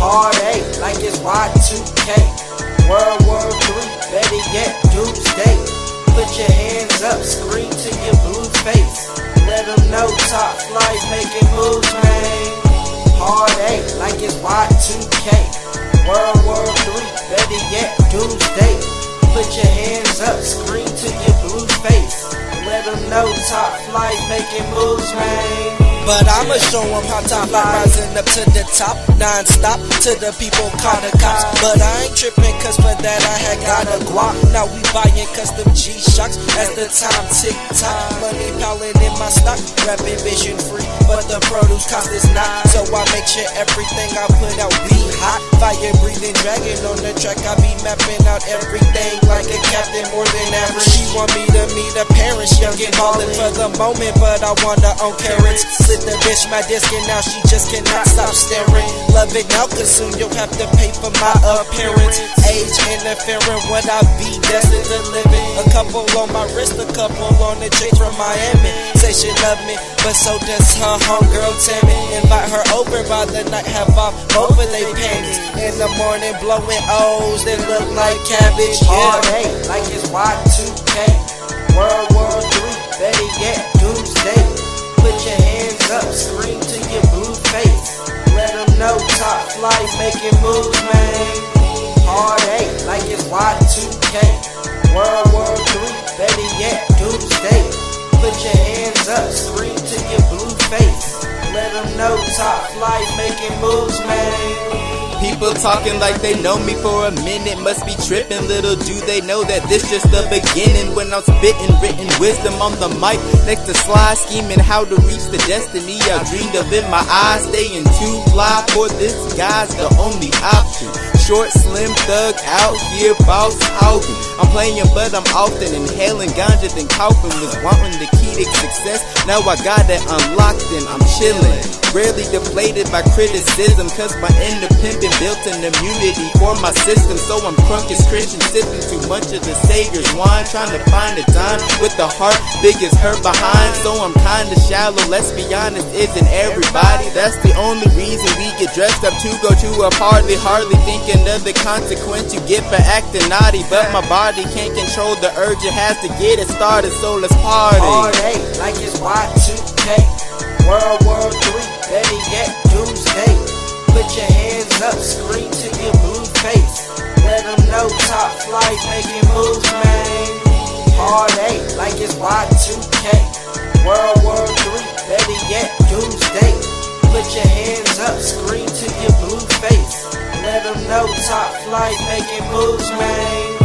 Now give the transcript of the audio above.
Heartache like it's Y2K. World War three, better yet, doomsday. Put your hands up, scream to your blue face. Let them know top flies making moves, man. Hard a like it's Y2K. World III, better yet, doomsday. Put your hands up, scream to your blue face. Let them know top flight making moves, man. But I'ma show 'em how top fly rising up to the top, non-stop to the people call the cops. But I ain't tripping cause for that I had got a guap. Now we buying custom G-Shocks as the time tick tock. Money piling in my stock, rapping vision free, the produce cost is not. So I make sure everything I put out be hot. Fire breathing dragon on the track, I be mapping out everything like a captain more than average. She want me to meet her parents, young and ballin' for the moment, but I want her own carrots. Slit the bitch my disc and now she just cannot stop staring. Love it now, cause soon you'll have to pay for my appearance. Age interfering, what I be destined to live it. A couple on my wrist, a couple on the chick from Miami. Say she love me, but so does her homegirl Tammy. Invite her over by the night, have off both of they panties. In the morning, blowing O's that look like cabbage. Hard Yeah. eight, like it's Y2K. World War III, better yet, doomsday. Put your hands up, scream to your blue face. Let them know top flight making moves, man. Hard eight, like it's Y2K. World War III, better yet, doomsday. Put your hands up, scream to your blue face. Let them know top flight making moves, man. People talking like they know me for a minute, must be tripping. Little do they know that this just the beginning. When I'm spitting written wisdom on the mic, next to slide, scheming how to reach the destiny I dreamed of in my eyes. Staying too fly for this guy's the only option. Short, slim thug out here, boss hopping. I'm playing, but I'm often inhaling ganja, then coughing. Was wanting the key to success. Now I got it unlocked and I'm chilling. Rarely deflated by criticism, cause my independent built an immunity for my system. So I'm crunk as Christian, sipping too much of the Savior's wine, trying to find a dime with the heart big as her behind. So I'm kinda shallow, let's be honest, isn't everybody? That's the only reason we get dressed up to go to a party. Hardly thinking of the consequence you get for acting naughty. But my body can't control the urge it has to get it started, so let's party. Eight, like it's Y2K. World know top flight making moves, man. Hard eight, like it's Y2K. World War III, better yet, doomsday. Put your hands up, scream to your blue face. Let them know top flight making moves, man.